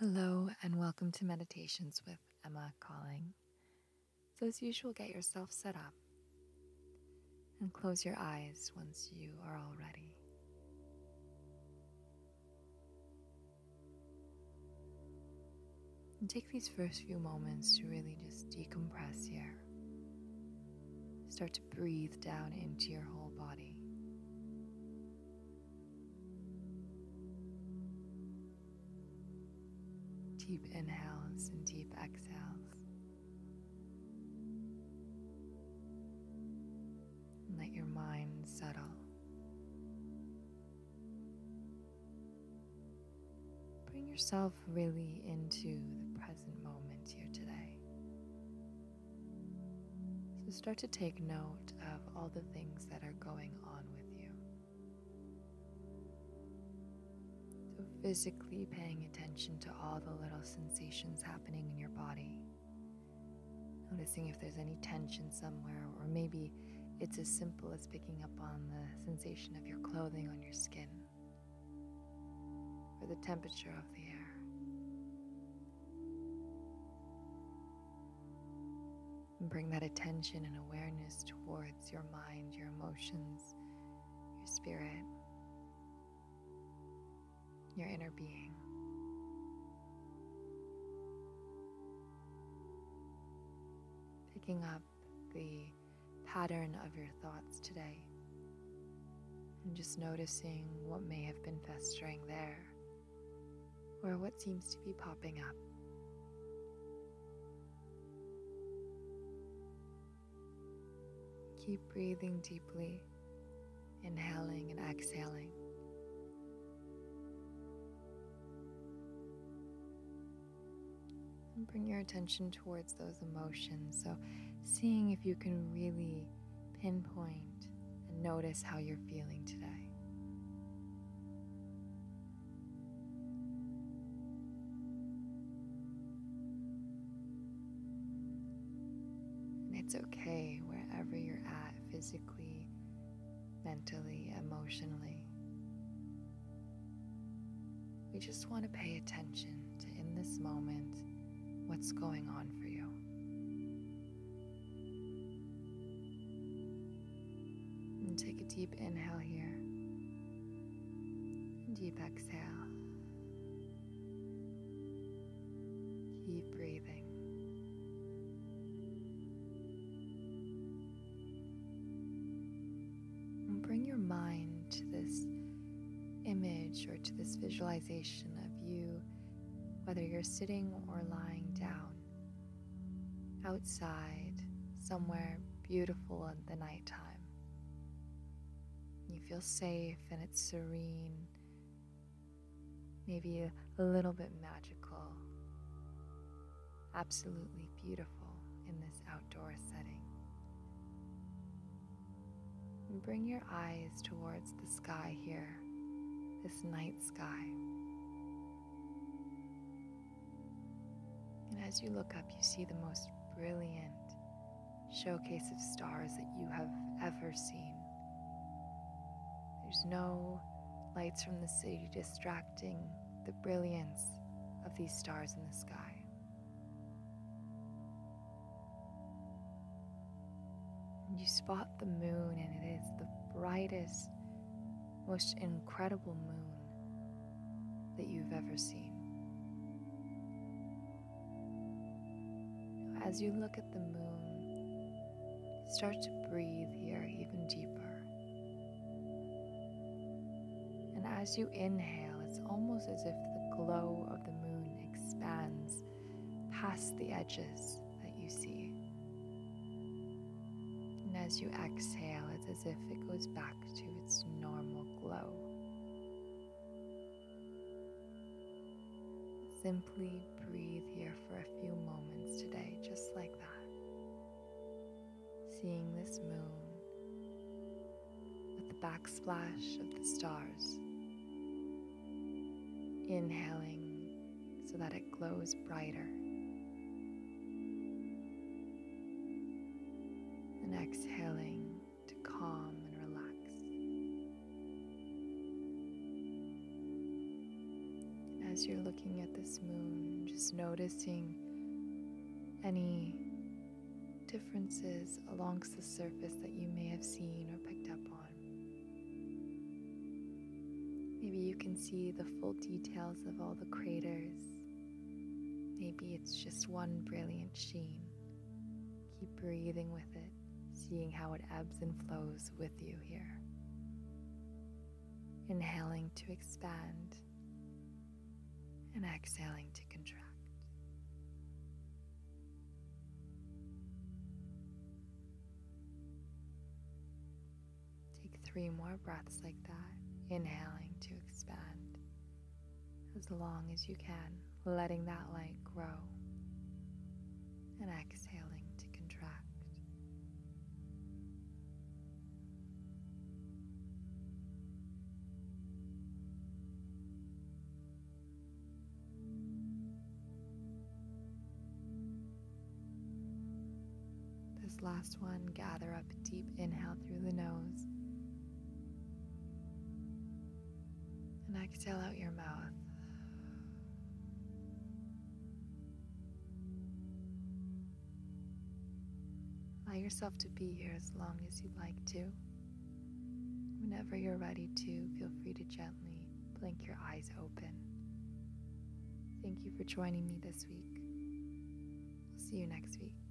Hello, and welcome to Meditations with Emma Calling. So, as usual, get yourself set up and close your eyes once you are all ready. And take these first few moments to really just decompress here. Start to breathe down into your whole body. Deep inhales and deep exhales. Let your mind settle. Bring yourself really into the present moment here today. So start to take note of all the things that are going on with physically paying attention to all the little sensations happening in your body. Noticing if there's any tension somewhere, or maybe it's as simple as picking up on the sensation of your clothing on your skin, or the temperature of the air. And bring that attention and awareness towards your mind, your emotions, your spirit, your inner being. Picking up the pattern of your thoughts today and just noticing what may have been festering there or what seems to be popping up. Keep breathing deeply, inhaling and exhaling. Bring your attention towards those emotions. So, seeing if you can really pinpoint and notice how you're feeling today. And it's okay wherever you're at physically, mentally, emotionally. We just want to pay attention to in this moment what's going on for you. And take a deep inhale here, deep exhale. Keep breathing. And bring your mind to this image or to this visualization whether you're sitting or lying down, outside, somewhere beautiful in the nighttime. You feel safe and it's serene, maybe a, little bit magical, absolutely beautiful in this outdoor setting. And bring your eyes towards the sky here, this night sky. And as you look up, you see the most brilliant showcase of stars that you have ever seen. There's no lights from the city distracting the brilliance of these stars in the sky. You spot the moon, and it is the brightest, most incredible moon that you've ever seen. As you look at the moon, start to breathe here even deeper. And as you inhale, it's almost as if the glow of the moon expands past the edges that you see. And as you exhale, it's as if it goes back to its normal glow. Simply breathe here for a few moments today, just like that. Seeing this moon with the backsplash of the stars. Inhaling so that it glows brighter. And exhaling as you're looking at this moon, just noticing any differences alongst the surface that you may have seen or picked up on. Maybe you can see the full details of all the craters. Maybe it's just one brilliant sheen. Keep breathing with it, seeing how it ebbs and flows with you here. Inhaling to expand and exhaling to contract. Take three more breaths like that, inhaling to expand as long as you can, letting that light grow and exhaling This last one, gather up a deep inhale through the nose and exhale out your mouth. Allow yourself to be here as long as you'd like to. Whenever you're ready to, feel free to gently blink your eyes open. Thank you for joining me this week. We'll see you next week.